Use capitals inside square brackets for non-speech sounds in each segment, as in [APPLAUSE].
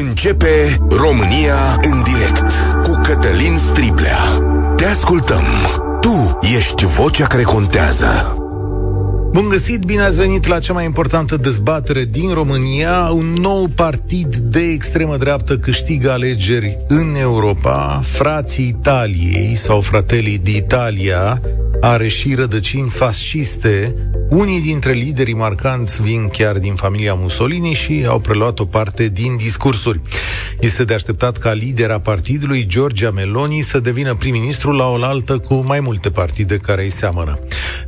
Începe România în direct cu Cătălin Striblea. Te ascultăm. Tu ești vocea care contează. Bun găsit, bine ați venit la cea mai importantă dezbatere din România. Un nou partid de extremă dreaptă câștigă alegeri în Europa. Frații Italiei sau fratelii d'Italia are și rădăcini fasciste. Unii dintre liderii marcanți vin chiar din familia Mussolini și au preluat o parte din discursuri. Este de așteptat ca lidera partidului, Giorgia Meloni, să devină prim-ministru la oaltă cu mai multe partide care îi seamănă.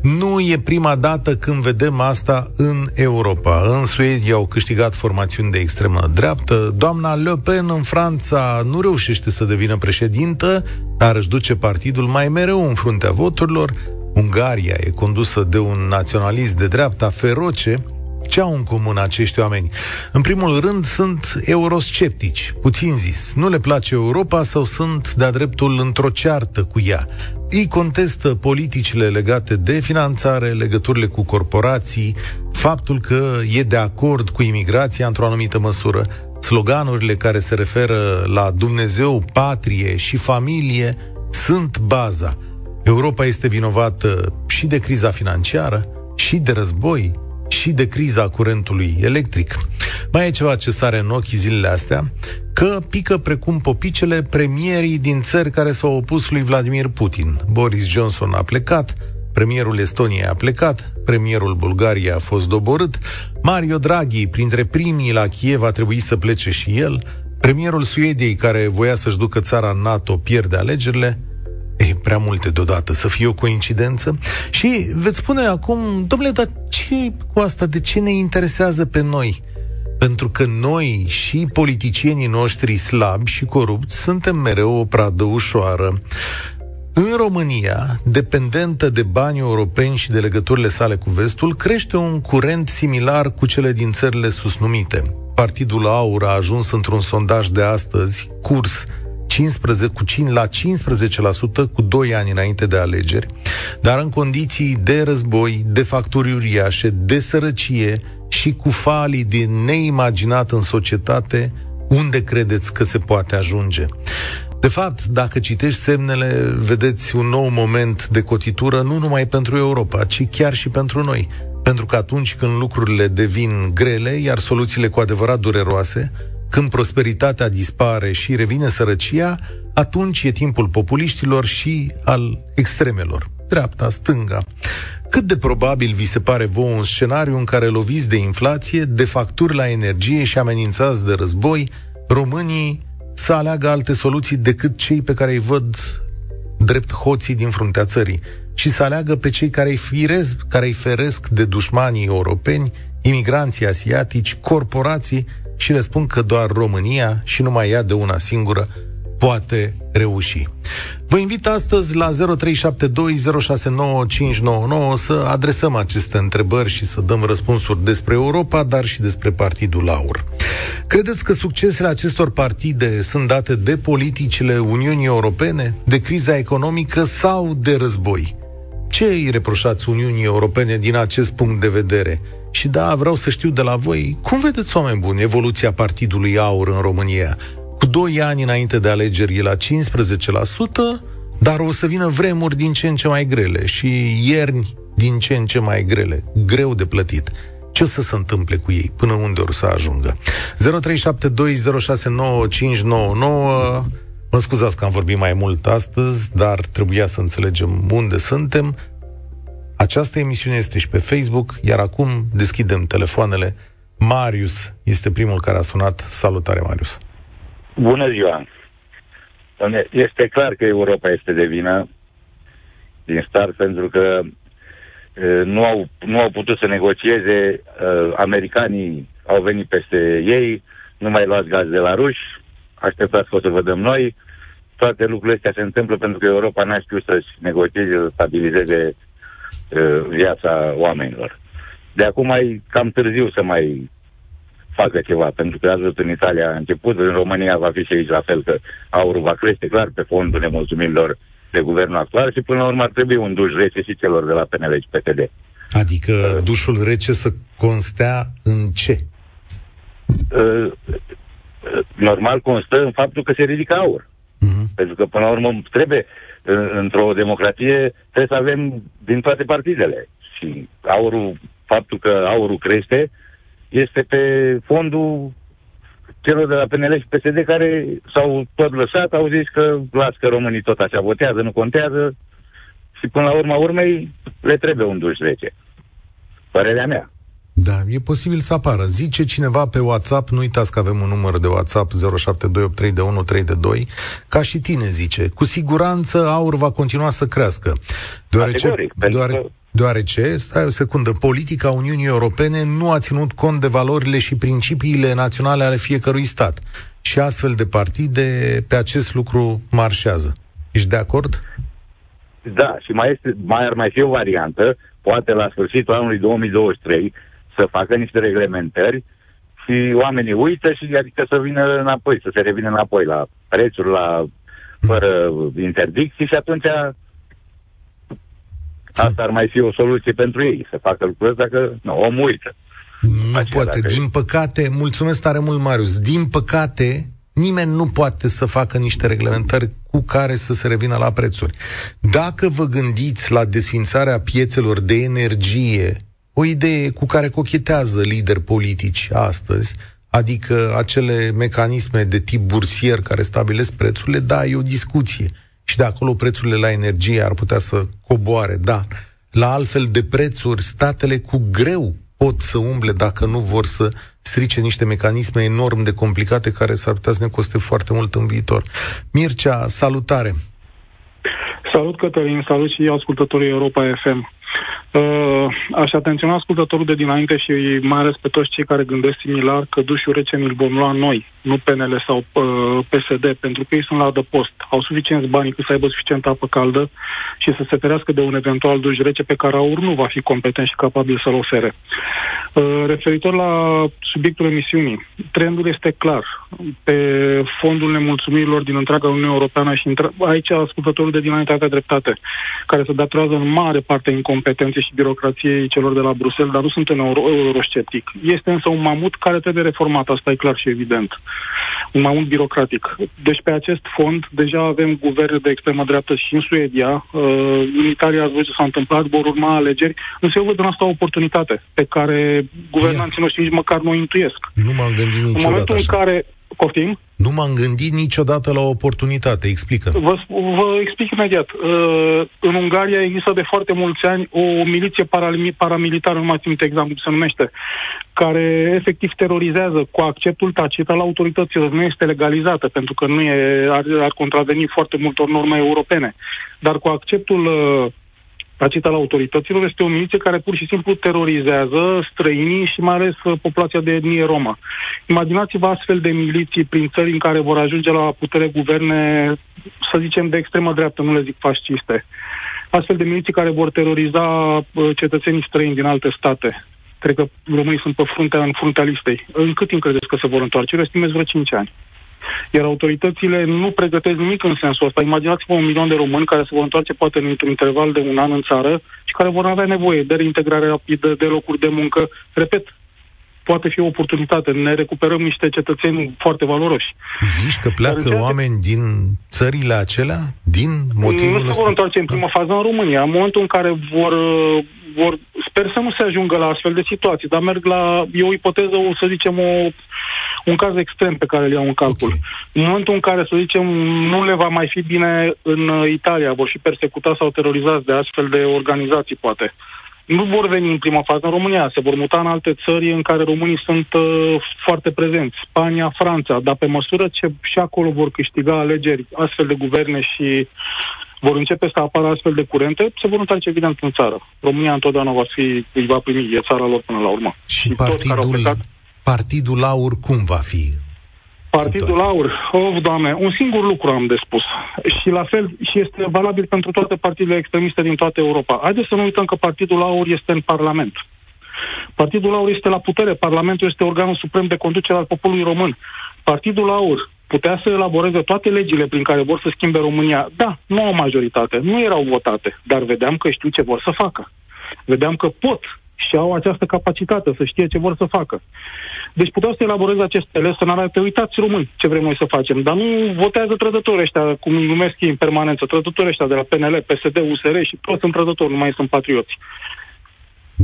Nu e prima dată când vedem asta în Europa. În Suedia au câștigat formațiuni de extremă dreaptă. Doamna Le Pen în Franța nu reușește să devină președintă, dar își duce partidul mai mereu în fruntea voturilor. Ungaria e condusă de un naționalist de dreapta feroce, ce au în comun acești oameni? În primul rând, sunt eurosceptici, puțin zis. Nu le place Europa sau sunt de-a dreptul într-o ceartă cu ea. Ei contestă politicile legate de finanțare, legăturile cu corporații, faptul că e de acord cu imigrația într-o anumită măsură, sloganurile care se referă la Dumnezeu, patrie și familie sunt baza. Europa este vinovată și de criza financiară, și de război, și de criza curentului electric. Mai e ceva ce sare în ochi zilele astea, că pică precum popicele premierii din țări care s-au opus lui Vladimir Putin. Boris Johnson a plecat, premierul Estoniei a plecat, premierul Bulgariei a fost doborât, Mario Draghi, printre primii la Kiev, a trebuit să plece și el, premierul Suediei, care voia să-și ducă țara în NATO, pierde alegerile, E, prea multe deodată, să fie o coincidență. Și veți spune acum, domnule, dar ce cu asta? De ce ne interesează pe noi? Pentru că noi și politicienii noștri slabi și corupți suntem mereu o pradă ușoară. În România, dependentă de banii europeni și de legăturile sale cu vestul, crește un curent similar cu cele din țările susnumite. Partidul Aur a ajuns într-un sondaj de astăzi, curs 15, cu 5 la 15% cu 2 ani înainte de alegeri, dar în condiții de război, de facturi uriașe, de sărăcie și cu falii de neimaginat în societate, unde credeți că se poate ajunge? De fapt, dacă citești semnele, vedeți un nou moment de cotitură, nu numai pentru Europa, ci chiar și pentru noi. Pentru că atunci când lucrurile devin grele, iar soluțiile cu adevărat dureroase, când prosperitatea dispare și revine sărăcia, atunci e timpul populiștilor și al extremelor, dreapta, stânga. Cât de probabil vi se pare vouă un scenariu în care loviți de inflație, de facturi la energie și amenințați de război, românii să aleagă alte soluții decât cei pe care îi văd drept hoții din fruntea țării și să aleagă pe cei care îi, firez, care îi feresc de dușmanii europeni, imigranții asiatici, corporații și le spun că doar România și numai ea de una singură poate reuși. Vă invit astăzi la 0372069599 să adresăm aceste întrebări și să dăm răspunsuri despre Europa, dar și despre Partidul Aur. Credeți că succesele acestor partide sunt date de politicile Uniunii Europene, de criza economică sau de război? Ce îi reproșați Uniunii Europene din acest punct de vedere? Și da, vreau să știu de la voi, cum vedeți, oameni buni, evoluția Partidului Aur în România? Cu doi ani înainte de alegeri e la 15%, dar o să vină vremuri din ce în ce mai grele și ierni din ce în ce mai grele, greu de plătit. Ce o să se întâmple cu ei? Până unde or să ajungă? 0372069599 Mă scuzați că am vorbit mai mult astăzi, dar trebuia să înțelegem unde suntem. Această emisiune este și pe Facebook, iar acum deschidem telefoanele. Marius este primul care a sunat. Salutare, Marius! Bună ziua! Este clar că Europa este de vină din start pentru că nu au, nu au putut să negocieze, americanii au venit peste ei, nu mai luați gaz de la ruși, așteptați că o să vă dăm noi. Toate lucrurile astea se întâmplă pentru că Europa n-a știut să-și negocieze, să stabilizeze uh, viața oamenilor. De acum mai cam târziu să mai facă ceva, pentru că azi în Italia a început, în România va fi și aici la fel, că aurul va crește clar pe fondul nemulțumirilor de guvernul actual și până la urmă ar trebui un duș rece și celor de la PNL și PTD. Adică uh, dușul rece să constea în ce? Uh, normal constă în faptul că se ridică aur. Uh-huh. Pentru că, până la urmă, trebuie, într-o democrație, trebuie să avem din toate partidele. Și aurul, faptul că aurul crește, este pe fondul celor de la PNL și PSD care s-au tot lăsat, au zis că las că românii tot așa votează, nu contează și până la urma urmei le trebuie un duș rece. Părerea mea. Da, e posibil să apară. Zice cineva pe WhatsApp, nu uitați că avem un număr de WhatsApp 07283132, ca și tine zice, cu siguranță aur va continua să crească. Deoarece, Categoric, doar, că... deoarece, stai o secundă, politica Uniunii Europene nu a ținut cont de valorile și principiile naționale ale fiecărui stat. Și astfel de partide pe acest lucru marșează. Ești de acord? Da, și mai, este, mai ar mai fi o variantă, poate la sfârșitul anului 2023, să facă niște reglementări și oamenii uită și adică să vină înapoi, să se revină înapoi la prețuri, la fără interdicții și atunci asta ar mai fi o soluție pentru ei, să facă lucruri dacă nu, omul uită. Nu poate, din păcate, mulțumesc tare mult, Marius, din păcate, nimeni nu poate să facă niște reglementări cu care să se revină la prețuri. Dacă vă gândiți la desfințarea piețelor de energie o idee cu care cochetează lideri politici astăzi, adică acele mecanisme de tip bursier care stabilesc prețurile, da, e o discuție. Și de acolo prețurile la energie ar putea să coboare, da. La altfel de prețuri, statele cu greu pot să umble dacă nu vor să strice niște mecanisme enorm de complicate care s-ar putea să ne coste foarte mult în viitor. Mircea, salutare! Salut, Cătălin, salut și ascultătorii Europa FM. Uh, aș atenționa ascultătorul de dinainte și mai ales pe toți cei care gândesc similar că dușul rece mi-l vom lua noi, nu PNL sau uh, PSD, pentru că ei sunt la adăpost. Au suficienți bani cât să aibă suficient apă caldă și să se ferească de un eventual duș rece pe care AUR nu va fi competent și capabil să-l ofere. Uh, referitor la subiectul emisiunii, trendul este clar. Pe fondul nemulțumirilor din întreaga Uniune Europeană și între... aici ascultătorul de dinainte avea dreptate, care se datorează în mare parte incompetenței și birocrației celor de la Bruxelles, dar nu sunt în euro- eurosceptic. Este însă un mamut care trebuie reformat, asta e clar și evident. Un mamut birocratic. Deci pe acest fond deja avem guverne de extremă dreaptă și în Suedia. Uh, în Italia ați văzut ce s-a întâmplat, vor urma alegeri, însă eu văd în asta o oportunitate pe care guvernanții noștri nici măcar nu o intuiesc. Nu m-am gândit niciodată În momentul așa. în care Poftim? Nu m-am gândit niciodată la o oportunitate. Explică. Vă, vă explic imediat. Uh, în Ungaria există de foarte mulți ani o miliție paramilitară, nu mai țin exemplu se numește, care efectiv terorizează cu acceptul tacit al autorităților. Nu este legalizată, pentru că nu e, ar, ar contraveni foarte multor norme europene. Dar cu acceptul uh, tacit al autorităților, este o miliție care pur și simplu terorizează străinii și mai ales uh, populația de etnie romă. Imaginați-vă astfel de miliții prin țări în care vor ajunge la putere guverne, să zicem, de extremă dreaptă, nu le zic fasciste. Astfel de miliții care vor teroriza uh, cetățenii străini din alte state. Cred că românii sunt pe fruntea, în fruntea listei. În cât timp credeți că se vor întoarce? Eu estimez vreo 5 ani. Iar autoritățile nu pregătesc nimic în sensul ăsta. Imaginați-vă un milion de români care se vor întoarce poate într-un interval de un an în țară și care vor avea nevoie de reintegrare rapidă, de locuri de muncă. Repet, poate fi o oportunitate. Ne recuperăm niște cetățeni foarte valoroși. Zici că pleacă Dar oameni din țările acelea? Din motivul Nu se vor întoarce în prima fază în România. În momentul în care vor, vor... Sper să nu se ajungă la astfel de situații, dar merg la... E o ipoteză, o să zicem, o un caz extrem pe care îl iau în calcul. Okay. În momentul în care, să zicem, nu le va mai fi bine în uh, Italia, vor fi persecutați sau terorizați de astfel de organizații, poate. Nu vor veni în prima fază în România, se vor muta în alte țări în care românii sunt uh, foarte prezenți. Spania, Franța, dar pe măsură ce și acolo vor câștiga alegeri astfel de guverne și vor începe să apară astfel de curente, se vor întoarce evident în țară. România întotdeauna va fi, îi va primi, e țara lor până la urmă. Și, și partidul, toți care au plecat, Partidul Aur cum va fi? Partidul Aur, oh, doamne, un singur lucru am de spus. Și la fel, și este valabil pentru toate partidele extremiste din toată Europa. Haideți să nu uităm că Partidul Aur este în Parlament. Partidul Aur este la putere, Parlamentul este organul suprem de conducere al poporului român. Partidul Aur putea să elaboreze toate legile prin care vor să schimbe România. Da, nu o majoritate, nu erau votate, dar vedeam că știu ce vor să facă. Vedeam că pot și au această capacitate să știe ce vor să facă. Deci puteau să elaboreze aceste legi, să ne arate, uitați români ce vrem noi să facem, dar nu votează trădătorii ăștia, cum îi numesc ei în permanență, trădătorii ăștia de la PNL, PSD, USR și toți sunt trădători, nu mai sunt patrioți.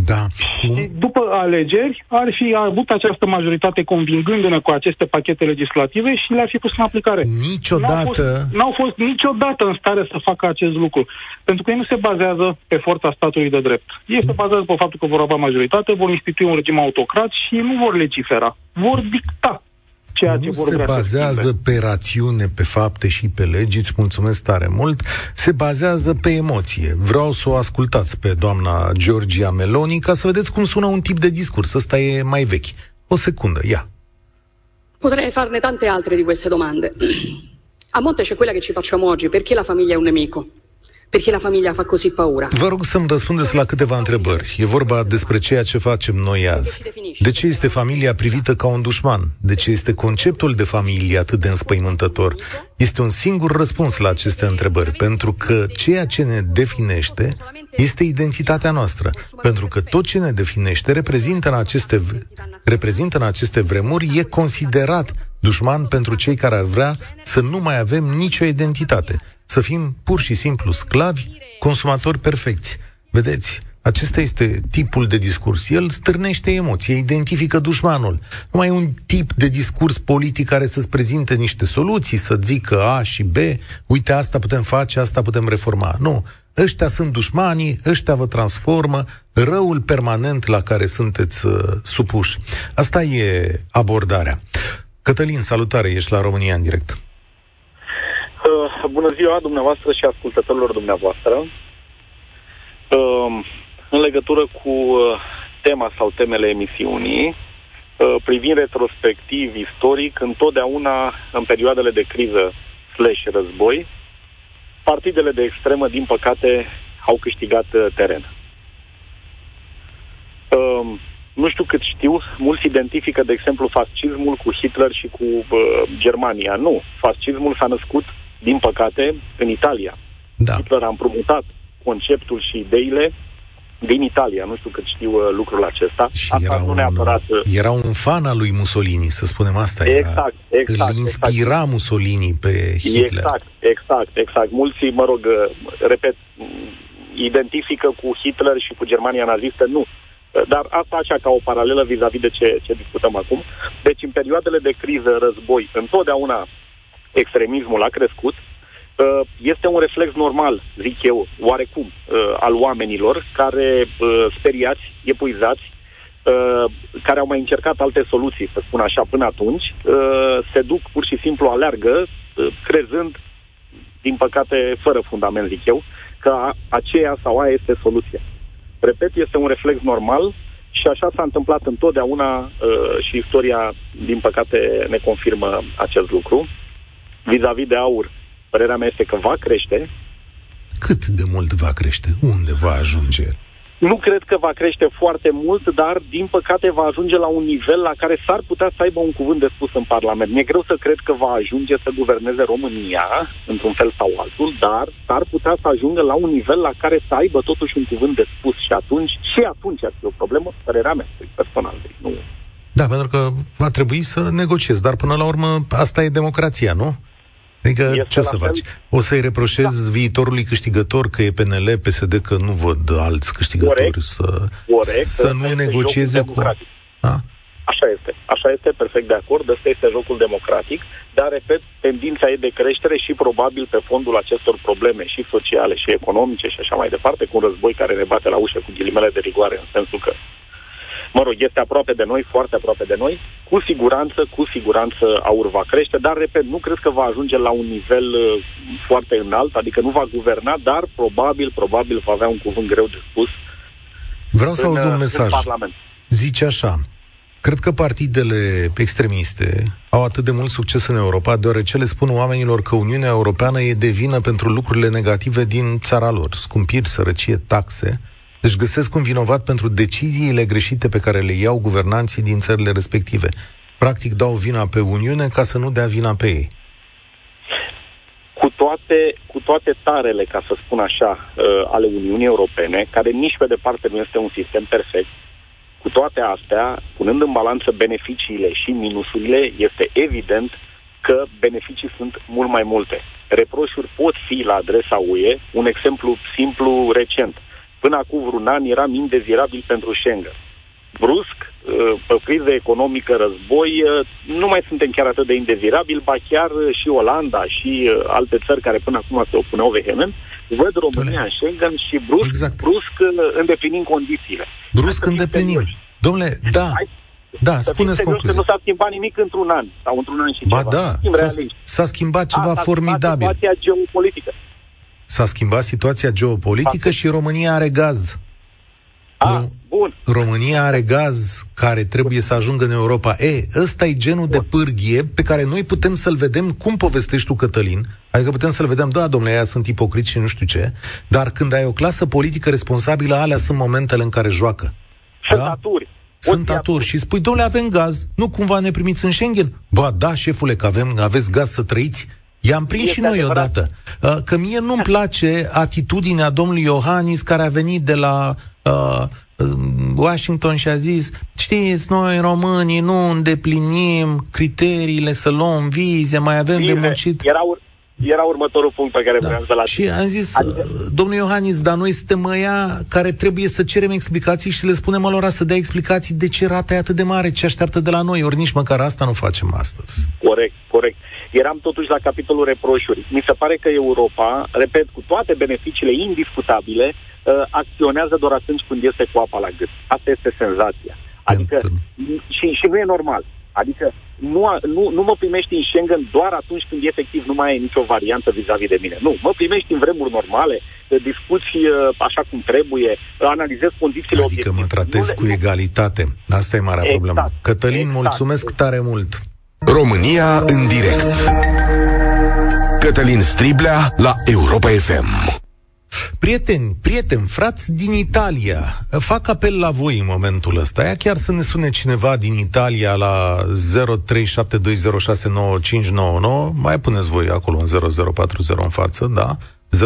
Da. Și după alegeri ar fi avut această majoritate convingându-ne cu aceste pachete legislative și le-ar fi pus în aplicare. Niciodată... N-au fost, n-au fost niciodată în stare să facă acest lucru. Pentru că ei nu se bazează pe forța statului de drept. Ei se bazează pe faptul că vor avea majoritate, vor institui un regim autocrat și nu vor legifera. Vor dicta ceea ce nu vor se vrea bazează pe rațiune, pe fapte și pe legi, îți mulțumesc tare mult, se bazează pe emoție. Vreau să o ascultați pe doamna Georgia Meloni ca să vedeți cum sună un tip de discurs. Ăsta e mai vechi. O secundă, ia. Potrei farne tante altre di queste domande. A monte c'è quella che ci facciamo oggi, perché la famiglia è un nemico? Perché la famiglia fa così paura? Vă rog să-mi răspundeți la câteva întrebări. E vorba despre ceea ce facem noi azi. De ce este familia privită ca un dușman? De ce este conceptul de familie atât de înspăimântător? Este un singur răspuns la aceste întrebări, pentru că ceea ce ne definește este identitatea noastră, pentru că tot ce ne definește reprezintă în aceste, reprezintă în aceste vremuri, e considerat dușman pentru cei care ar vrea să nu mai avem nicio identitate să fim pur și simplu sclavi, consumatori perfecți. Vedeți, acesta este tipul de discurs. El stârnește emoții, identifică dușmanul. Nu mai e un tip de discurs politic care să-ți prezinte niște soluții, să zică A și B, uite, asta putem face, asta putem reforma. Nu. Ăștia sunt dușmanii, ăștia vă transformă, răul permanent la care sunteți uh, supuși. Asta e abordarea. Cătălin, salutare, ești la România în direct. Uh, bună ziua dumneavoastră și ascultătorilor dumneavoastră. Uh, în legătură cu uh, tema sau temele emisiunii, uh, privind retrospectiv, istoric, întotdeauna în perioadele de criză slash război, partidele de extremă, din păcate, au câștigat uh, teren. Uh, nu știu cât știu, mulți identifică, de exemplu, fascismul cu Hitler și cu uh, Germania. Nu. Fascismul s-a născut din păcate, în Italia. Da. Hitler a împrumutat conceptul și ideile din Italia. Nu știu cât știu uh, lucrul acesta. Și asta era, nu un, neapărat... Uh, era un fan al lui Mussolini, să spunem asta. Exact, era, exact. Îl inspira exact. Mussolini pe Hitler. Exact, exact, exact. Mulți, mă rog, uh, repet, identifică cu Hitler și cu Germania nazistă, nu. Dar asta așa ca o paralelă vis-a-vis de ce, ce discutăm acum. Deci, în perioadele de criză, război, întotdeauna extremismul a crescut, uh, este un reflex normal, zic eu, oarecum, uh, al oamenilor care, uh, speriați, epuizați, care au mai încercat alte soluții, să spun așa, până atunci, se duc pur și simplu, aleargă, crezând, din păcate, fără fundament, zic eu, că aceea sau aia este soluția. Repet, este un reflex normal și așa s-a întâmplat întotdeauna și istoria, din păcate, ne confirmă acest lucru vis-a-vis de aur, părerea mea este că va crește. Cât de mult va crește? Unde va ajunge? Nu cred că va crește foarte mult, dar, din păcate, va ajunge la un nivel la care s-ar putea să aibă un cuvânt de spus în Parlament. Mi-e greu să cred că va ajunge să guverneze România, într-un fel sau altul, dar s-ar putea să ajungă la un nivel la care să aibă totuși un cuvânt de spus și atunci, și atunci ar fi o problemă, părerea mea, personal. Deci nu... Da, pentru că va trebui să negociezi, dar până la urmă asta e democrația, nu? Adică este ce să faci? O să-i reproșezi da. viitorului câștigător că e PNL, PSD, că nu văd alți câștigători corect, să, corect, să nu negocieze cu... A? Așa este, așa este, perfect de acord, ăsta este jocul democratic, dar, repet, tendința e de creștere și probabil pe fondul acestor probleme și sociale și economice și așa mai departe, cu un război care ne bate la ușă cu ghilimele de rigoare, în sensul că mă rog, este aproape de noi, foarte aproape de noi, cu siguranță, cu siguranță aur va crește, dar, repet, nu cred că va ajunge la un nivel uh, foarte înalt, adică nu va guverna, dar probabil, probabil va avea un cuvânt greu de spus Vreau să auzi un uh, mesaj. Parlament. Zice așa, Cred că partidele extremiste au atât de mult succes în Europa, deoarece le spun oamenilor că Uniunea Europeană e de vină pentru lucrurile negative din țara lor, scumpiri, sărăcie, taxe, deci găsesc un vinovat pentru deciziile greșite pe care le iau guvernanții din țările respective. Practic dau vina pe Uniune ca să nu dea vina pe ei. Cu toate, cu toate tarele, ca să spun așa, uh, ale Uniunii Europene, care nici pe departe nu este un sistem perfect, Cu toate astea, punând în balanță beneficiile și minusurile, este evident că beneficii sunt mult mai multe. Reproșuri pot fi la adresa UE, un exemplu simplu recent. Până acum vreun an eram indezirabil pentru Schengen. Brusc, uh, pe criză economică, război, uh, nu mai suntem chiar atât de indezirabil, ba chiar și Olanda și uh, alte țări care până acum se opuneau vehement, văd România în Schengen și brusc, exact. brusc îndeplinim condițiile. Brusc îndeplinim. Domnule, da, Hai, da, să spuneți concluzia. nu s-a schimbat nimic într-un an sau într-un an și ba ceva. da, s-a, s-a schimbat ceva A, formidabil. S-a schimbat situația geopolitică. S-a schimbat situația geopolitică și România are gaz. A, bun. România are gaz care trebuie să ajungă în Europa. E, ăsta e genul bun. de pârghie pe care noi putem să-l vedem, cum povestești tu, Cătălin, adică putem să-l vedem, da, domnule, aia sunt ipocriți și nu știu ce, dar când ai o clasă politică responsabilă, alea sunt momentele în care joacă. Sunt da? aturi sunt aturi și spui, domnule, avem gaz, nu cumva ne primiți în Schengen? Ba da, șefule, că avem, aveți gaz să trăiți. I-am prins și noi adevărat. odată. Uh, că mie nu-mi place atitudinea domnului Iohannis care a venit de la uh, Washington și a zis, știți, noi românii nu îndeplinim criteriile să luăm vize, mai avem Bine, de muncit. Era, era următorul punct pe care da. vreau să-l Și am zis, adică... domnul Iohannis, dar noi suntem ăia care trebuie să cerem explicații și le spunem lor să dea explicații de ce rata e atât de mare, ce așteaptă de la noi, ori nici măcar asta nu facem astăzi. Corect, corect. Eram totuși la capitolul reproșuri. Mi se pare că Europa, repet, cu toate beneficiile indiscutabile, uh, acționează doar atunci când este cu apa la gât. Asta este senzația. Adică, și, și nu e normal. Adică nu, nu, nu mă primești în Schengen doar atunci când efectiv nu mai ai nicio variantă vis-a-vis de mine. Nu, mă primești în vremuri normale, discuți uh, așa cum trebuie, analizez condițiile adică obiective. mă tratez cu egalitate. Asta e marea exact, problemă. Cătălin, exact, mulțumesc exact. tare mult. România în direct. Cătălin Striblea la Europa FM. Prieteni, prieteni, frați din Italia, fac apel la voi în momentul ăsta. Ia chiar să ne sune cineva din Italia la 0372069599. Mai puneți voi acolo un 0040 în față, da? 0372069599.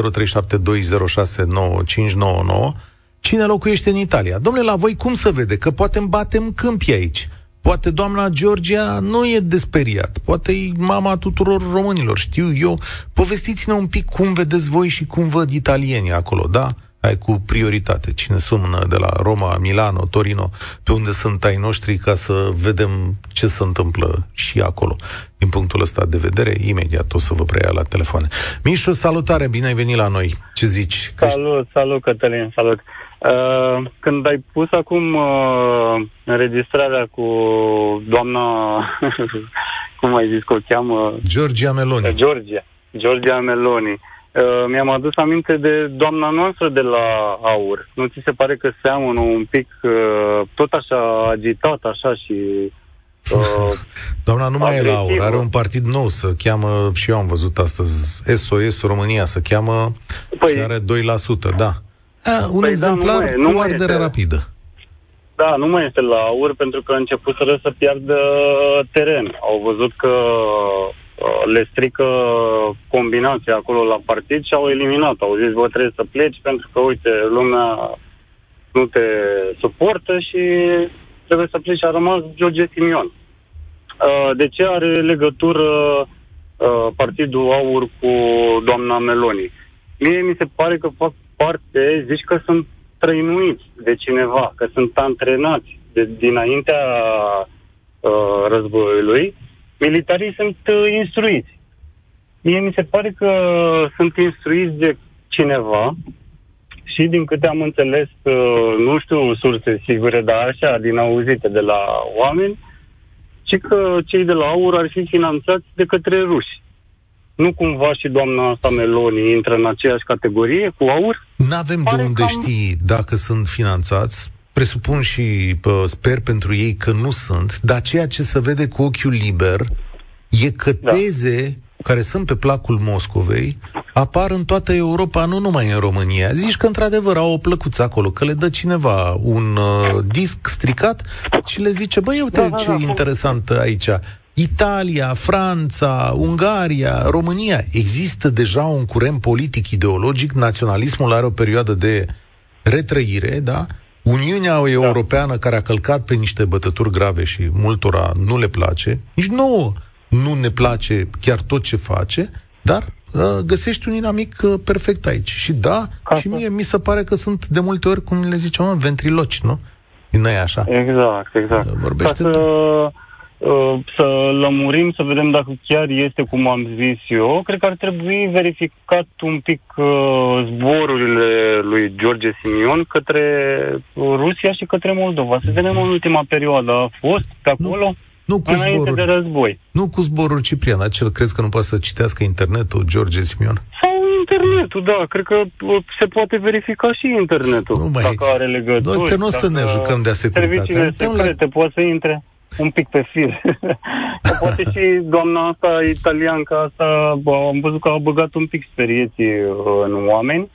Cine locuiește în Italia? Domnule, la voi cum să vede? Că poate batem câmpii aici. Poate doamna Georgia nu e desperiat, poate e mama tuturor românilor, știu eu. Povestiți-ne un pic cum vedeți voi și cum văd italienii acolo, da? Ai cu prioritate. Cine sună de la Roma, Milano, Torino, pe unde sunt ai noștri, ca să vedem ce se întâmplă și acolo. Din punctul ăsta de vedere, imediat o să vă preia la telefoane. Mișu, salutare, bine ai venit la noi. Ce zici? Salut, salut, Cătălin, salut. Uh, când ai pus acum uh, înregistrarea cu doamna, [LAUGHS] cum ai zis că o cheamă? Georgia Meloni. Georgia, Georgia Meloni. Uh, mi-am adus aminte de doamna noastră de la AUR. Nu ți se pare că seamănă un pic uh, tot așa agitat, așa și... Uh, [LAUGHS] Doamna nu mai e la AUR, are un partid nou, să cheamă, și eu am văzut astăzi, SOS România, să cheamă păi, și are 2%, da. A, un păi exemplar da, nu cu ardere este. rapidă. Da, nu mai este la aur pentru că a început să piardă teren. Au văzut că uh, le strică combinația acolo la partid și au eliminat. Au zis, vă trebuie să pleci pentru că, uite, lumea nu te suportă și trebuie să pleci. A rămas George Simion. Uh, de ce are legătură uh, Partidul Aur cu doamna Meloni? Mie mi se pare că fac parte, zici că sunt trăinuiți de cineva, că sunt antrenați de, dinaintea uh, războiului, militarii sunt uh, instruiți. Mie mi se pare că sunt instruiți de cineva și din câte am înțeles, uh, nu știu surse sigure, dar așa, din auzite de la oameni, și că cei de la AUR ar fi finanțați de către ruși. Nu cumva și doamna asta Meloni intră în aceeași categorie cu aur? Nu avem de unde cam... ști dacă sunt finanțați. Presupun și pă, sper pentru ei că nu sunt, dar ceea ce se vede cu ochiul liber e că da. teze care sunt pe placul Moscovei apar în toată Europa, nu numai în România. Zici că într-adevăr au o plăcuță acolo, că le dă cineva un uh, disc stricat și le zice, băi, uite da, da, ce da, interesant aici. Italia, Franța, Ungaria, România. Există deja un curent politic ideologic, naționalismul are o perioadă de retrăire, da? Uniunea Europeană care a călcat pe niște bătături grave și multora nu le place, nici nouă nu ne place chiar tot ce face, dar uh, găsești un inamic uh, perfect aici. Și da, Ca și mie mi se pare că sunt de multe ori, cum le zicem, mă, ventriloci, nu? Din noi așa. Exact, exact. Uh, vorbește Ca să, uh, să lămurim, să vedem dacă chiar este cum am zis eu, cred că ar trebui verificat un pic uh, zborurile lui George Simion către Rusia și către Moldova. Să vedem în ultima perioadă. A fost pe acolo? Nu. Nu cu zboruri. de război. Nu cu zboruri, Ciprian. Acel crezi că nu poate să citească internetul, George Simion? Sau internetul, da. Cred că se poate verifica și internetul. Nu mai... Dacă are legături. Noi că nu o să ne jucăm de securitate. Serviciile secrete la... poate să intre un pic pe fir. [LAUGHS] poate și doamna asta italiancă asta, bă, am văzut că a băgat un pic sperieții uh, în oameni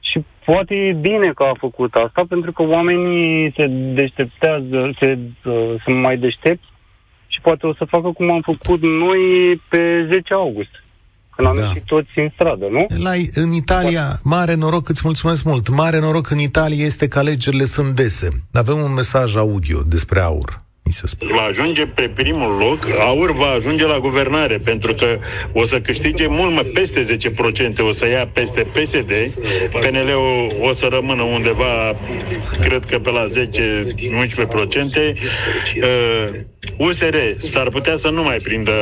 și poate e bine că a făcut asta, pentru că oamenii se deșteptează, se, uh, sunt mai deștepți și poate o să facă cum am făcut noi pe 10 august. Când am da. ieșit toți în stradă, nu? La, în Italia, poate. mare noroc, îți mulțumesc mult, mare noroc în Italia este că alegerile sunt dese. Avem un mesaj audio despre aur mi se spune. Va ajunge pe primul loc, AUR va ajunge la guvernare, pentru că o să câștige mult mai peste 10%, o să ia peste PSD, PNL-ul o să rămână undeva, cred că pe la 10-11%, uh, USR s-ar putea să nu mai prindă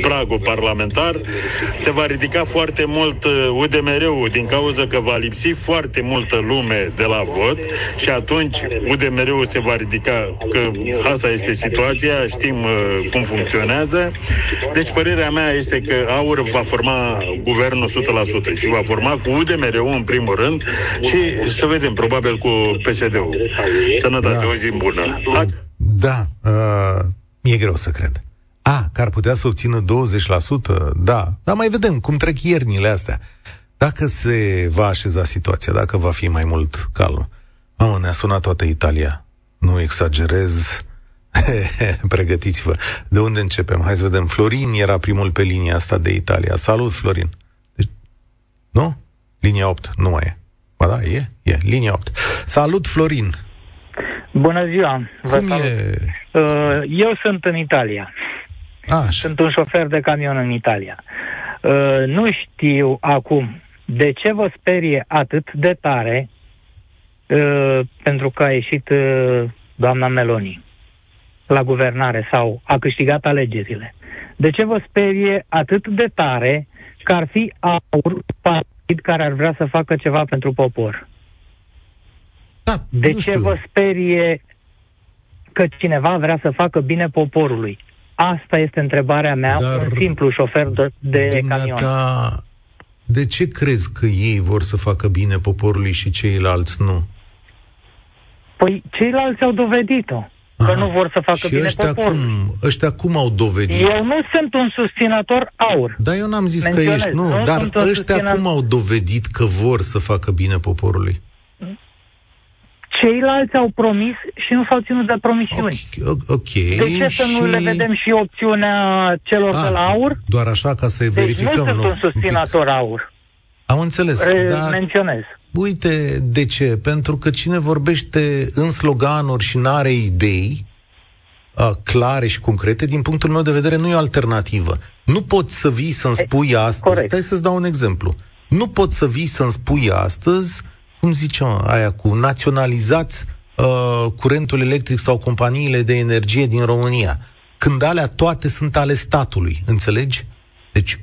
pragul parlamentar, se va ridica foarte mult UDMR-ul uh, din cauza că va lipsi foarte multă lume de la vot și atunci UDMR-ul se va ridica, că asta este situația, știm uh, cum funcționează. Deci părerea mea este că AUR va forma guvernul 100% și va forma cu UDMR-ul în primul rând și să vedem, probabil cu PSD-ul. Sănătate, da. o zi bună. La... Da, uh, e greu să cred. A, că ar putea să obțină 20%, da, dar mai vedem cum trec iernile astea. Dacă se va așeza situația, dacă va fi mai mult calm. Mamă, ne-a sunat toată Italia. Nu exagerez. [LAUGHS] Pregătiți-vă. De unde începem? Hai să vedem. Florin era primul pe linia asta de Italia. Salut, Florin. Deci, nu? Linia 8. Nu mai e. Ba da, e? E. Linia 8. Salut, Florin. Bună ziua! Vă Cum salut. e? Uh, eu sunt în Italia. Așa. Sunt un șofer de camion în Italia. Uh, nu știu acum de ce vă sperie atât de tare uh, pentru că a ieșit doamna Meloni la guvernare sau a câștigat alegerile. De ce vă sperie atât de tare că ar fi aur partid care ar vrea să facă ceva pentru popor? Da, de ce știu. vă sperie că cineva vrea să facă bine poporului? Asta este întrebarea mea, Dar un simplu șofer de, de camion. De ce crezi că ei vor să facă bine poporului și ceilalți nu? Păi ceilalți au dovedit-o. Aha. Că nu vor să facă și bine ăștia poporul. Cum, ăștia cum au dovedit? Eu nu sunt un susținător aur. Da, eu n-am zis Menționez, că ești, nu, nu dar ăștia susținător... cum au dovedit că vor să facă bine poporului? Ceilalți au promis și nu s-au ținut de promisiuni. Ok. De ce și... să nu le vedem și opțiunea celor A, de la aur? Doar așa ca să-i deci verificăm. nu sunt nu, un susținator aur. Am înțeles. Re- dar... Menționez. Uite, de ce? Pentru că cine vorbește în sloganuri și nu are idei uh, clare și concrete, din punctul meu de vedere, nu e o alternativă. Nu poți să vii să-mi spui astăzi, Corect. stai să-ți dau un exemplu, nu poți să vii să-mi spui astăzi, cum zicem aia, cu naționalizați uh, curentul electric sau companiile de energie din România, când alea toate sunt ale statului, înțelegi? Deci 80%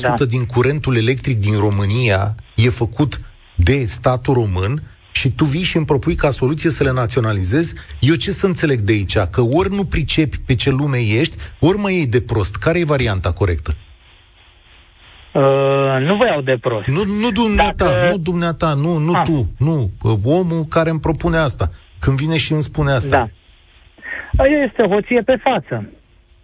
da. din curentul electric din România e făcut de statul român și tu vii și îmi propui ca soluție să le naționalizezi, eu ce să înțeleg de aici? Că ori nu pricepi pe ce lume ești, ori mă iei de prost. Care e varianta corectă? Uh, nu vă iau de prost. Nu, nu dumneata, Dacă... nu dumneata, nu, nu ah. tu, nu. Omul care îmi propune asta. Când vine și îmi spune asta. Da. Este hoție pe față.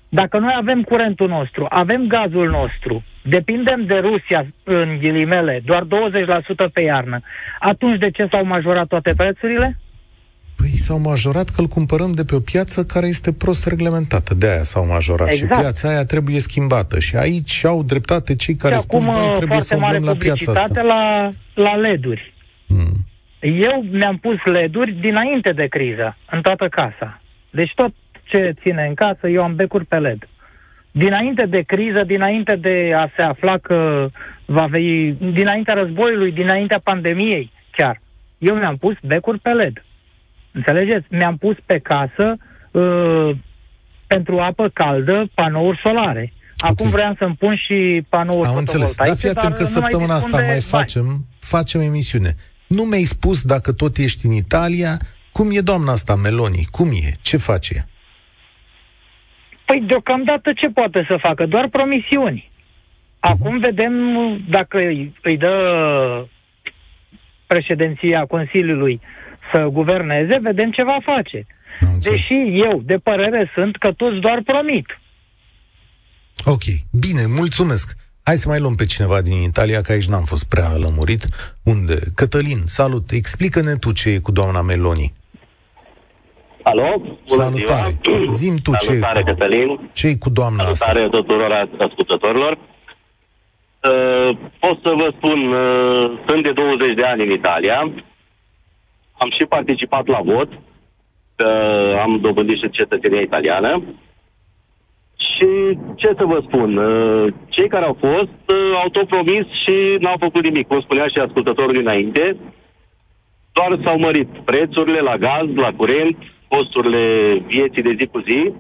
Dacă noi avem curentul nostru, avem gazul nostru, depindem de Rusia, în ghilimele, doar 20% pe iarnă, atunci de ce s-au majorat toate prețurile? Păi s-au majorat că îl cumpărăm de pe o piață care este prost reglementată. De aia s-au majorat. Exact. Și piața aia trebuie schimbată. Și aici au dreptate cei care și spun, că trebuie să umblăm la piața asta. la, la LED-uri. Mm. Eu mi-am pus leduri dinainte de criză, în toată casa. Deci tot ce ține în casă, eu am becuri pe LED. Dinainte de criză, dinainte de a se afla că va veni, dinaintea războiului, dinaintea pandemiei chiar, eu mi-am pus becuri pe LED. Înțelegeți? Mi-am pus pe casă uh, pentru apă caldă panouri solare. Acum okay. vreau să-mi pun și panouri Am înțeles. Dar fii atent că săptămâna asta mai facem, facem emisiune. Nu mi-ai spus dacă tot ești în Italia, cum e doamna asta, Meloni? Cum e? Ce face? Păi deocamdată ce poate să facă? Doar promisiuni. Acum uh-huh. vedem dacă îi, îi dă președinția Consiliului să guverneze, vedem ce va face. Deși eu, de părere, sunt că toți doar promit. Ok, bine, mulțumesc. Hai să mai luăm pe cineva din Italia, că aici n-am fost prea lămurit. Unde? Cătălin, salut, explică-ne tu ce e cu doamna Meloni. Alo? Bună Salutare. Ziua. Zim tu Salutare, ce Cătălin. ce cu doamna Salutare asta? tuturor ascultătorilor. Uh, pot să vă spun, uh, sunt de 20 de ani în Italia. Am și participat la vot. Uh, am dobândit și cetățenia italiană. Și ce să vă spun, uh, cei care au fost uh, au tot promis și n-au făcut nimic, cum spunea și ascultătorul dinainte. Doar s-au mărit prețurile la gaz, la curent, costurile vieții de zi cu zi.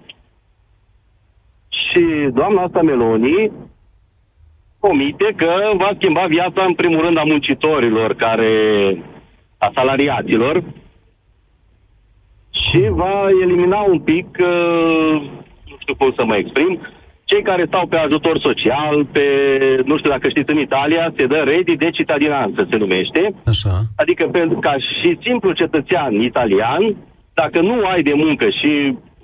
Și doamna asta Meloni promite că va schimba viața în primul rând a muncitorilor, care a salariaților și va elimina un pic uh, știu cum să mă exprim, cei care stau pe ajutor social, pe, nu știu dacă știți, în Italia se dă redi de citadinanță, se numește. Așa. Adică pentru ca și simplu cetățean italian, dacă nu ai de muncă și,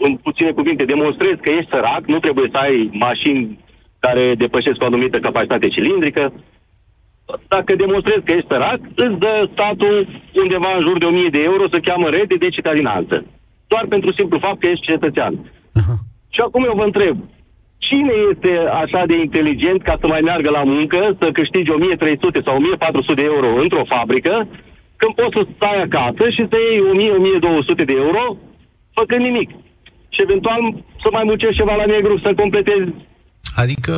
în puține cuvinte, demonstrezi că ești sărac, nu trebuie să ai mașini care depășesc o anumită capacitate cilindrică, dacă demonstrezi că ești sărac, îți dă statul undeva în jur de 1000 de euro să cheamă rede de citadinanță. Doar pentru simplu fapt că ești cetățean. Uh-huh. Și acum eu vă întreb, cine este așa de inteligent ca să mai meargă la muncă, să câștige 1300 sau 1400 de euro într-o fabrică, când poți să stai acasă și să iei 1000-1200 de euro făcând nimic. Și eventual să mai muncești ceva la negru, să completezi Adică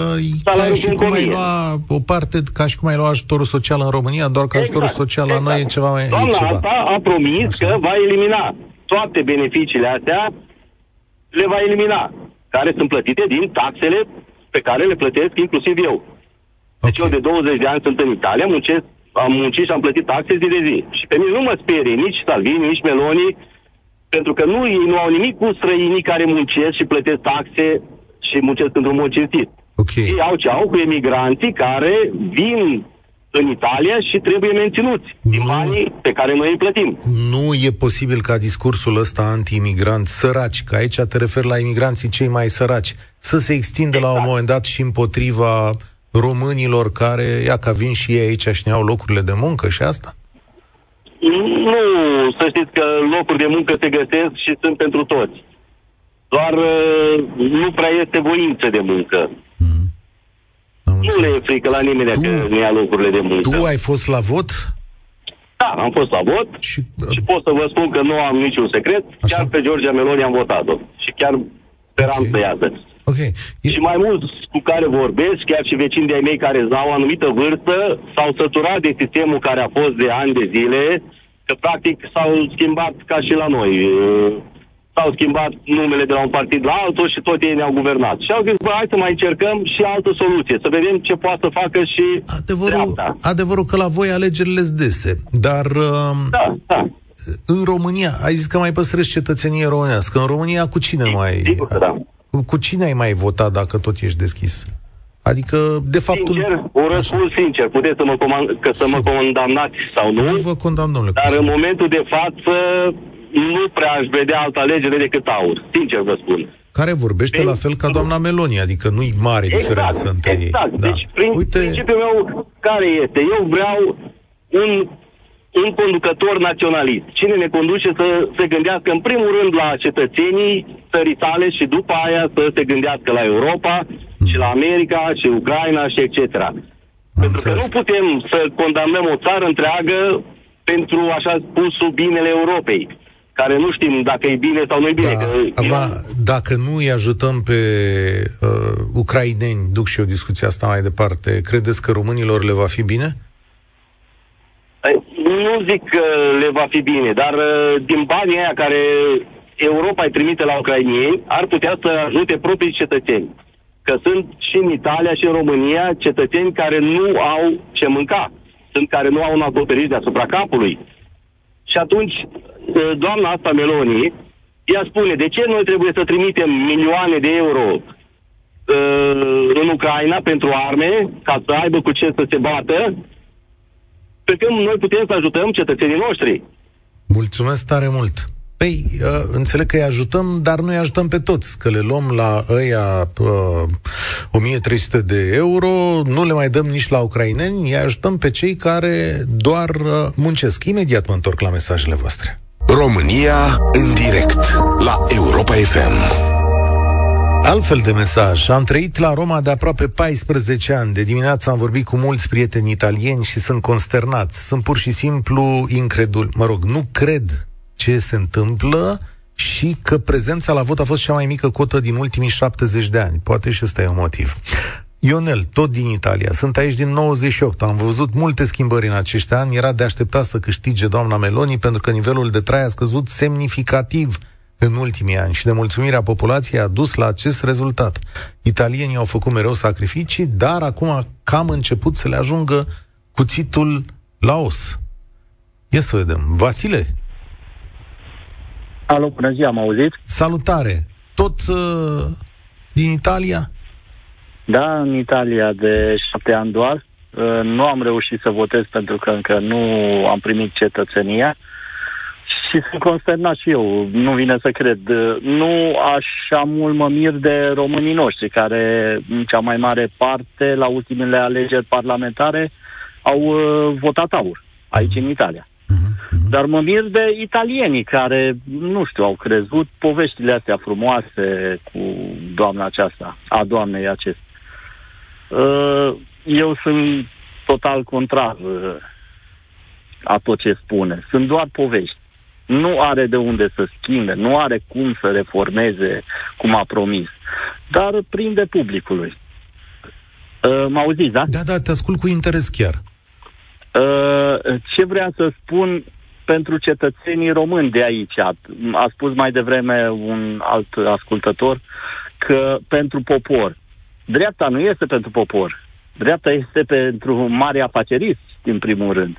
ca și cum ai lua o parte, ca și cum ai lua ajutorul social în România, doar că exact, ajutorul social exact. la noi e ceva mai... Doamna ceva. asta a promis Așa. că va elimina toate beneficiile astea, le va elimina care sunt plătite din taxele pe care le plătesc inclusiv eu. Deci okay. eu de 20 de ani sunt în Italia, muncesc, am muncit și am plătit taxe zi de zi. Și pe mine nu mă sperie nici Salvini, nici Meloni, pentru că nu, ei nu au nimic cu străinii care muncesc și plătesc taxe și muncesc într-un mod cinstit. Okay. Ei au ce au cu emigranții care vin în Italia și trebuie menținuți din nu, banii pe care noi îi plătim. Nu e posibil ca discursul ăsta anti-imigrant săraci, că aici te referi la imigranții cei mai săraci, să se extindă exact. la un exact. moment dat și împotriva românilor care, ia ca vin și ei aici și ne iau locurile de muncă și asta? Nu, să știți că locuri de muncă se găsesc și sunt pentru toți. Doar uh, nu prea este voință de muncă. Mm. Nu le e frică la nimeni tu, că nu ia locurile de muncă. Tu ai fost la vot? Da, am fost la vot și, și pot să vă spun că nu am niciun secret. Așa? Chiar pe Georgia Meloni am votat-o. Și chiar speram okay. să iasă. Okay. E... Și mai mulți cu care vorbesc, chiar și vecini de-ai mei care au o anumită vârstă, s-au săturat de sistemul care a fost de ani de zile, că practic s-au schimbat ca și la noi s-au schimbat numele de la un partid la altul și tot ei ne-au guvernat. Și au zis, bă, hai să mai încercăm și altă soluție, să vedem ce poate să facă și adevărul, dreapta. Adevărul că la voi alegerile dese, dar... Uh, da, da. În România, ai zis că mai păstrezi cetățenie românească. În România cu cine mai... Sigur că da. Cu, cu cine ai mai votat dacă tot ești deschis? Adică, de fapt... Sincer, o răspuns sincer. Puteți să mă, comand- că să mă condamnați sau nu. Nu vă condamn, domnule. Dar în momentul de față nu prea aș vedea altă alegere decât aur. Sincer vă spun. Care vorbește Prin... la fel ca doamna Meloni, adică nu-i mare exact, diferență între exact. ei. Exact. Da. Deci prin, Uite... principiul meu care este? Eu vreau un, un conducător naționalist. Cine ne conduce să se gândească în primul rând la cetățenii țării tale și după aia să se gândească la Europa mm. și la America și Ucraina și etc. Am Pentru înțeles. că nu putem să condamnăm o țară întreagă pentru, așa spus, binele Europei care nu știm dacă e bine sau nu e bine. Da, că acum, Iran- dacă nu îi ajutăm pe uh, ucraineni, duc și eu discuția asta mai departe, credeți că românilor le va fi bine? Nu zic că le va fi bine, dar uh, din banii aia care Europa îi trimite la ucrainieni, ar putea să ajute proprii cetățeni. Că sunt și în Italia și în România cetățeni care nu au ce mânca. Sunt care nu au un acoperiș deasupra capului. Și atunci, uh, doamna asta Meloni, ea spune, de ce noi trebuie să trimitem milioane de euro uh, în Ucraina pentru arme, ca să aibă cu ce să se bată, pe când noi putem să ajutăm cetățenii noștri. Mulțumesc tare mult! Păi, uh, înțeleg că îi ajutăm, dar nu îi ajutăm pe toți, că le luăm la ăia uh, 1300 de euro, nu le mai dăm nici la ucraineni, îi ajutăm pe cei care doar uh, muncesc. Imediat mă întorc la mesajele voastre. România în direct la Europa FM. Altfel de mesaj. Am trăit la Roma de aproape 14 ani. De dimineață am vorbit cu mulți prieteni italieni și sunt consternați. Sunt pur și simplu incredul. Mă rog, nu cred ce se întâmplă și că prezența la vot a fost cea mai mică cotă din ultimii 70 de ani. Poate și ăsta e un motiv. Ionel, tot din Italia. Sunt aici din 98. Am văzut multe schimbări în acești ani. Era de așteptat să câștige doamna Meloni pentru că nivelul de trai a scăzut semnificativ în ultimii ani și de mulțumirea populației a dus la acest rezultat. Italienii au făcut mereu sacrificii, dar acum cam început să le ajungă cuțitul la os. Ia să vedem. Vasile, Alo, bună ziua, am auzit? salutare! Tot uh, din Italia? Da, în Italia de șapte ani doar. Uh, Nu am reușit să votez pentru că încă nu am primit cetățenia și sunt consternat și eu, nu vine să cred. Uh, Nu așa mult mă mir de românii noștri, care în cea mai mare parte, la ultimele alegeri parlamentare, au uh, votat aur, aici în Italia. Dar mă mir de italienii care, nu știu, au crezut poveștile astea frumoase cu doamna aceasta, a doamnei acestea. Uh, Eu sunt total contrar uh, a tot ce spune. Sunt doar povești. Nu are de unde să schimbe, nu are cum să reformeze cum a promis. Dar prinde publicului. Uh, Mă auziți, da? Da, da, te ascult cu interes chiar. Uh, ce vreau să spun pentru cetățenii români de aici, a, a spus mai devreme un alt ascultător, că pentru popor. Dreapta nu este pentru popor. Dreapta este pentru mari afaceriști, în primul rând.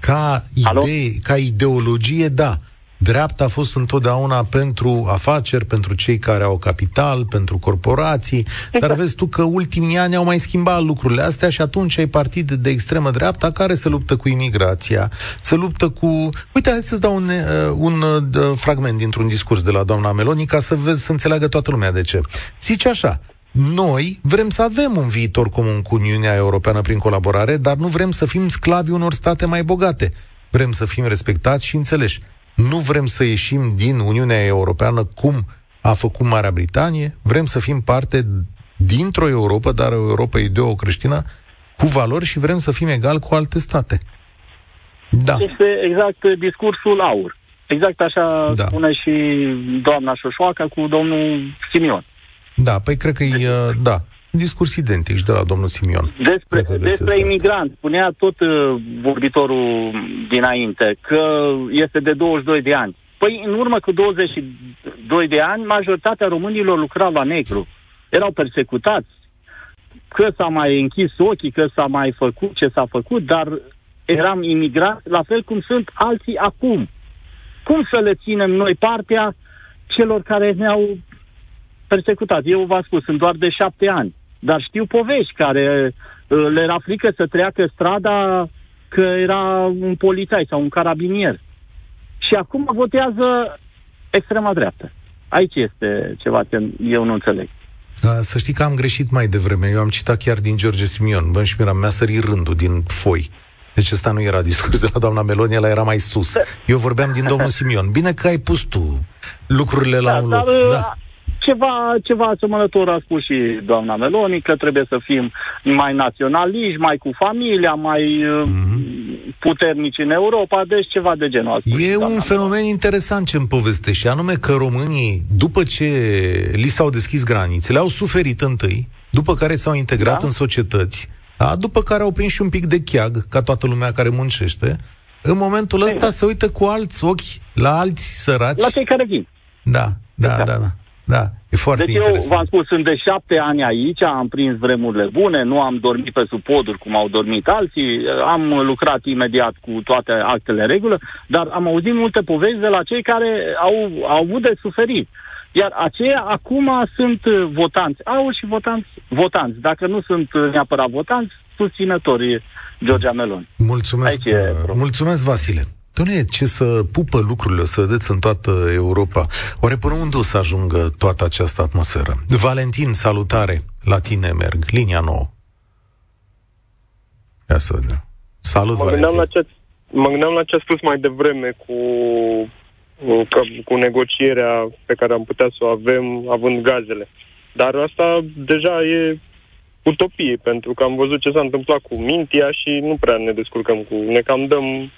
Ca, Alo? idee, ca ideologie, da. Dreapta a fost întotdeauna pentru afaceri, pentru cei care au capital, pentru corporații, exact. dar vezi tu că ultimii ani au mai schimbat lucrurile astea și atunci ai partid de extremă dreapta care se luptă cu imigrația, se luptă cu... Uite, hai să-ți dau un, uh, un uh, fragment dintr-un discurs de la doamna Meloni ca să vezi, să înțeleagă toată lumea de ce. Zice așa, noi vrem să avem un viitor comun cu Uniunea Europeană prin colaborare, dar nu vrem să fim sclavi unor state mai bogate. Vrem să fim respectați și înțeleși. Nu vrem să ieșim din Uniunea Europeană cum a făcut Marea Britanie. Vrem să fim parte dintr-o Europa, dar o Europa ideo-creștină, cu valori și vrem să fim egal cu alte state. Da. Este exact uh, discursul aur. Exact așa Da. da. spune și doamna Șoșoacă cu domnul Simion. Da, păi cred că e, uh, da, un discurs identic și de la domnul Simion. Despre, Cred că găsesc despre asta. imigranți, spunea tot uh, vorbitorul dinainte că este de 22 de ani. Păi în urmă cu 22 de ani, majoritatea românilor lucrau la negru. Erau persecutați. Că s-a mai închis ochii, că s-a mai făcut ce s-a făcut, dar eram imigranți la fel cum sunt alții acum. Cum să le ținem noi partea celor care ne-au persecutat? Eu v-am spus, sunt doar de șapte ani. Dar știu povești care uh, le era frică să treacă strada că era un polițai sau un carabinier. Și acum votează extrema dreaptă. Aici este ceva ce eu nu înțeleg. Da, să știi că am greșit mai devreme. Eu am citat chiar din George Simion. Bă, și mi-a, mi-a sărit rândul din foi. Deci ăsta nu era discurs de la doamna Meloni, ăla era mai sus. Eu vorbeam din domnul Simion. Bine că ai pus tu lucrurile la un dar loc. uh, Da. Ceva, ceva asemănător a spus și doamna Meloni, că trebuie să fim mai naționaliști, mai cu familia, mai uh, Mhm. puternici în Europa, deci ceva de genul ăsta. E un fenomen interesant ce îmi povestești, și anume că românii, după ce li s-au deschis granițele, au suferit întâi, după care s-au integrat da? în societăți, da? după care au prins și un pic de cheag, ca toată lumea care muncește, în momentul ăsta exact. se uită cu alți ochi la alți săraci. La cei care vin. Da, da, exact. da, da. Da, e foarte deci interesant. eu v-am spus, sunt de șapte ani aici, am prins vremurile bune, nu am dormit pe sub poduri cum au dormit alții, am lucrat imediat cu toate actele regulă, dar am auzit multe povești de la cei care au, au avut de suferit. Iar aceia acum sunt votanți. Au și votanți, votanți. Dacă nu sunt neapărat votanți, susținători Georgia Meloni. Mulțumesc, Aici e mulțumesc Vasile. Doamne, ce să pupă lucrurile, o să vedeți în toată Europa. Oare până unde o să ajungă toată această atmosferă? Valentin, salutare! La tine merg. Linia nouă. Ia să vedem. Salut, mă Valentin. Gândeam la ce, mă gândeam la ce a spus mai devreme cu, cu, cu negocierea pe care am putea să o avem având gazele. Dar asta deja e utopie, pentru că am văzut ce s-a întâmplat cu Mintia și nu prea ne descurcăm cu... Ne cam dăm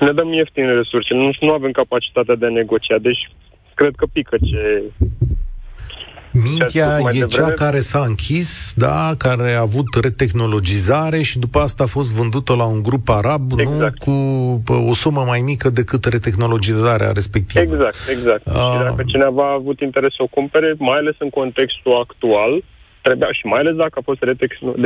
ne dăm ieftine resurse, nu, nu avem capacitatea de a negocia, deci cred că pică ce... Mintea e devreme. cea care s-a închis, da, care a avut retehnologizare și după asta a fost vândută la un grup arab, exact. nu cu o sumă mai mică decât retehnologizarea respectivă. Exact, exact. Uh... Și dacă cineva a avut interes să o cumpere, mai ales în contextul actual, trebuia, și mai ales dacă a fost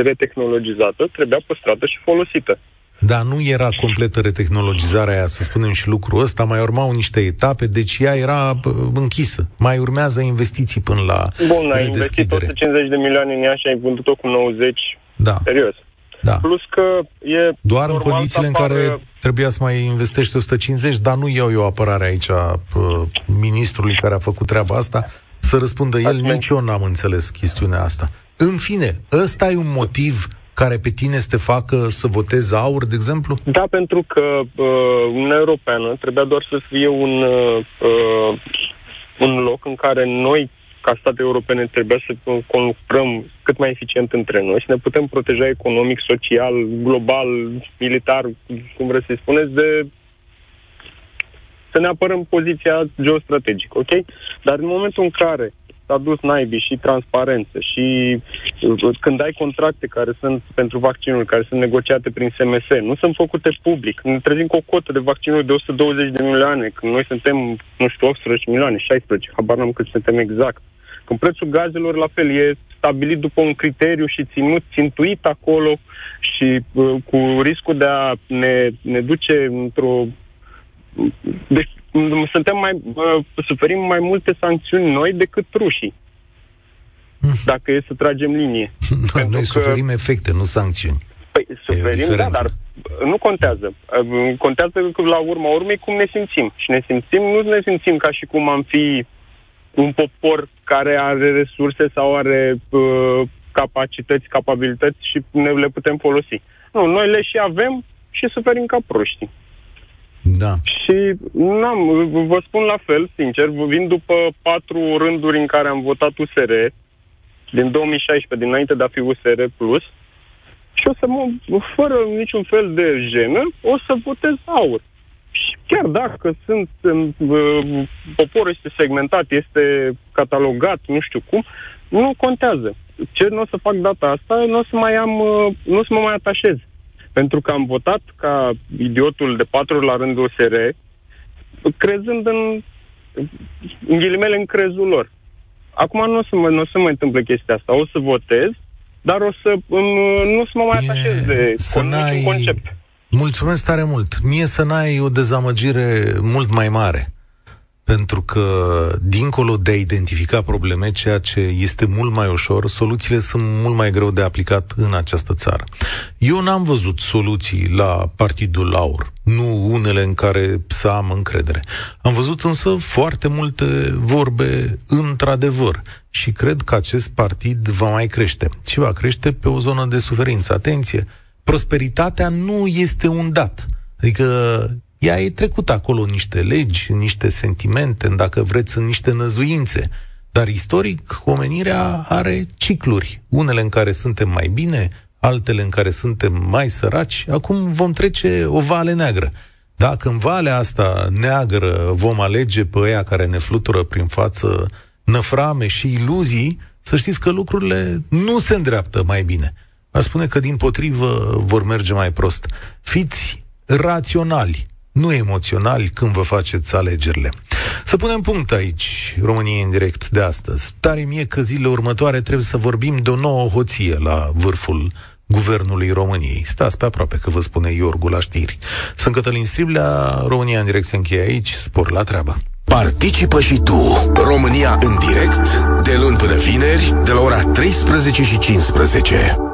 retehnologizată, trebuia păstrată și folosită. Dar nu era completă retehnologizarea aia, să spunem și lucrul ăsta, mai urmau niște etape, deci ea era închisă. Mai urmează investiții până la Bun, ai investit 150 de milioane în ea și ai vândut-o cu 90. Da. Serios. Da. Plus că e Doar în condițiile în care trebuia să mai investești 150, dar nu iau eu apărare aici a ministrului care a făcut treaba asta, să răspundă el, nici eu n-am înțeles chestiunea asta. În fine, ăsta e un motiv care pe tine să te facă să votezi aur, de exemplu? Da, pentru că uh, Uniunea Europeană trebuia doar să fie un, uh, uh, un loc în care noi, ca state europene, trebuia să conlucrăm cât mai eficient între noi, să ne putem proteja economic, social, global, militar, cum vreți să-i spuneți, de să ne apărăm poziția geostrategică, ok? Dar în momentul în care s-a dus naibii și transparență și uh, când ai contracte care sunt pentru vaccinuri, care sunt negociate prin SMS, nu sunt făcute public. Ne trezim cu o cotă de vaccinuri de 120 de milioane, când noi suntem, nu știu, 18 milioane, 16, habar n-am cât suntem exact. Când prețul gazelor, la fel, e stabilit după un criteriu și ținut, țintuit acolo și uh, cu riscul de a ne, ne duce într-o... Deci suntem mai, uh, suferim mai multe sancțiuni noi decât rușii. Hmm. Dacă e să tragem linie. [LAUGHS] Noi că... suferim efecte, nu sancțiuni. Păi, suferim, da, dar nu contează. Contează că la urma urmei cum ne simțim. Și ne simțim, nu ne simțim ca și cum am fi un popor care are resurse sau are uh, capacități, capabilități și ne le putem folosi. Nu, noi le și avem și suferim ca proști. Da. Și n-am, vă spun la fel, sincer, vin după patru rânduri în care am votat USR, din 2016, dinainte de a fi USR Plus, și o să mă, fără niciun fel de jenă, o să votez aur. Și chiar dacă sunt, uh, poporul este segmentat, este catalogat, nu știu cum, nu contează. Ce nu o să fac data asta, nu o să mai am, uh, nu o să mă mai atașez. Pentru că am votat ca idiotul de patru la rândul SR, crezând în, în ghilimele, în crezul lor. Acum nu o să mă, nu o să mă întâmple chestia asta. O să votez, dar o să nu să mă mai atașez de să niciun concept. Mulțumesc tare mult. Mie să n-ai o dezamăgire mult mai mare pentru că, dincolo de a identifica probleme, ceea ce este mult mai ușor, soluțiile sunt mult mai greu de aplicat în această țară. Eu n-am văzut soluții la Partidul Laur, nu unele în care să am încredere. Am văzut însă foarte multe vorbe într-adevăr și cred că acest partid va mai crește și va crește pe o zonă de suferință. Atenție, prosperitatea nu este un dat. Adică ea e trecut acolo niște legi, niște sentimente, dacă vreți, în niște năzuințe. Dar istoric, omenirea are cicluri, unele în care suntem mai bine, altele în care suntem mai săraci, acum vom trece o vale neagră. Dacă în valea asta neagră vom alege pe ea care ne flutură prin față năframe și iluzii, să știți că lucrurile nu se îndreaptă mai bine. Aș spune că, din potrivă, vor merge mai prost. Fiți raționali, nu emoționali când vă faceți alegerile. Să punem punct aici, România în direct de astăzi. Tare mie că zilele următoare trebuie să vorbim de o nouă hoție la vârful Guvernului României. Stați pe aproape că vă spune Iorgu la știri. Sunt Cătălin Striblea, România în direct se încheie aici, spor la treabă. Participă și tu, România în direct, de luni până vineri, de la ora 13 și 15.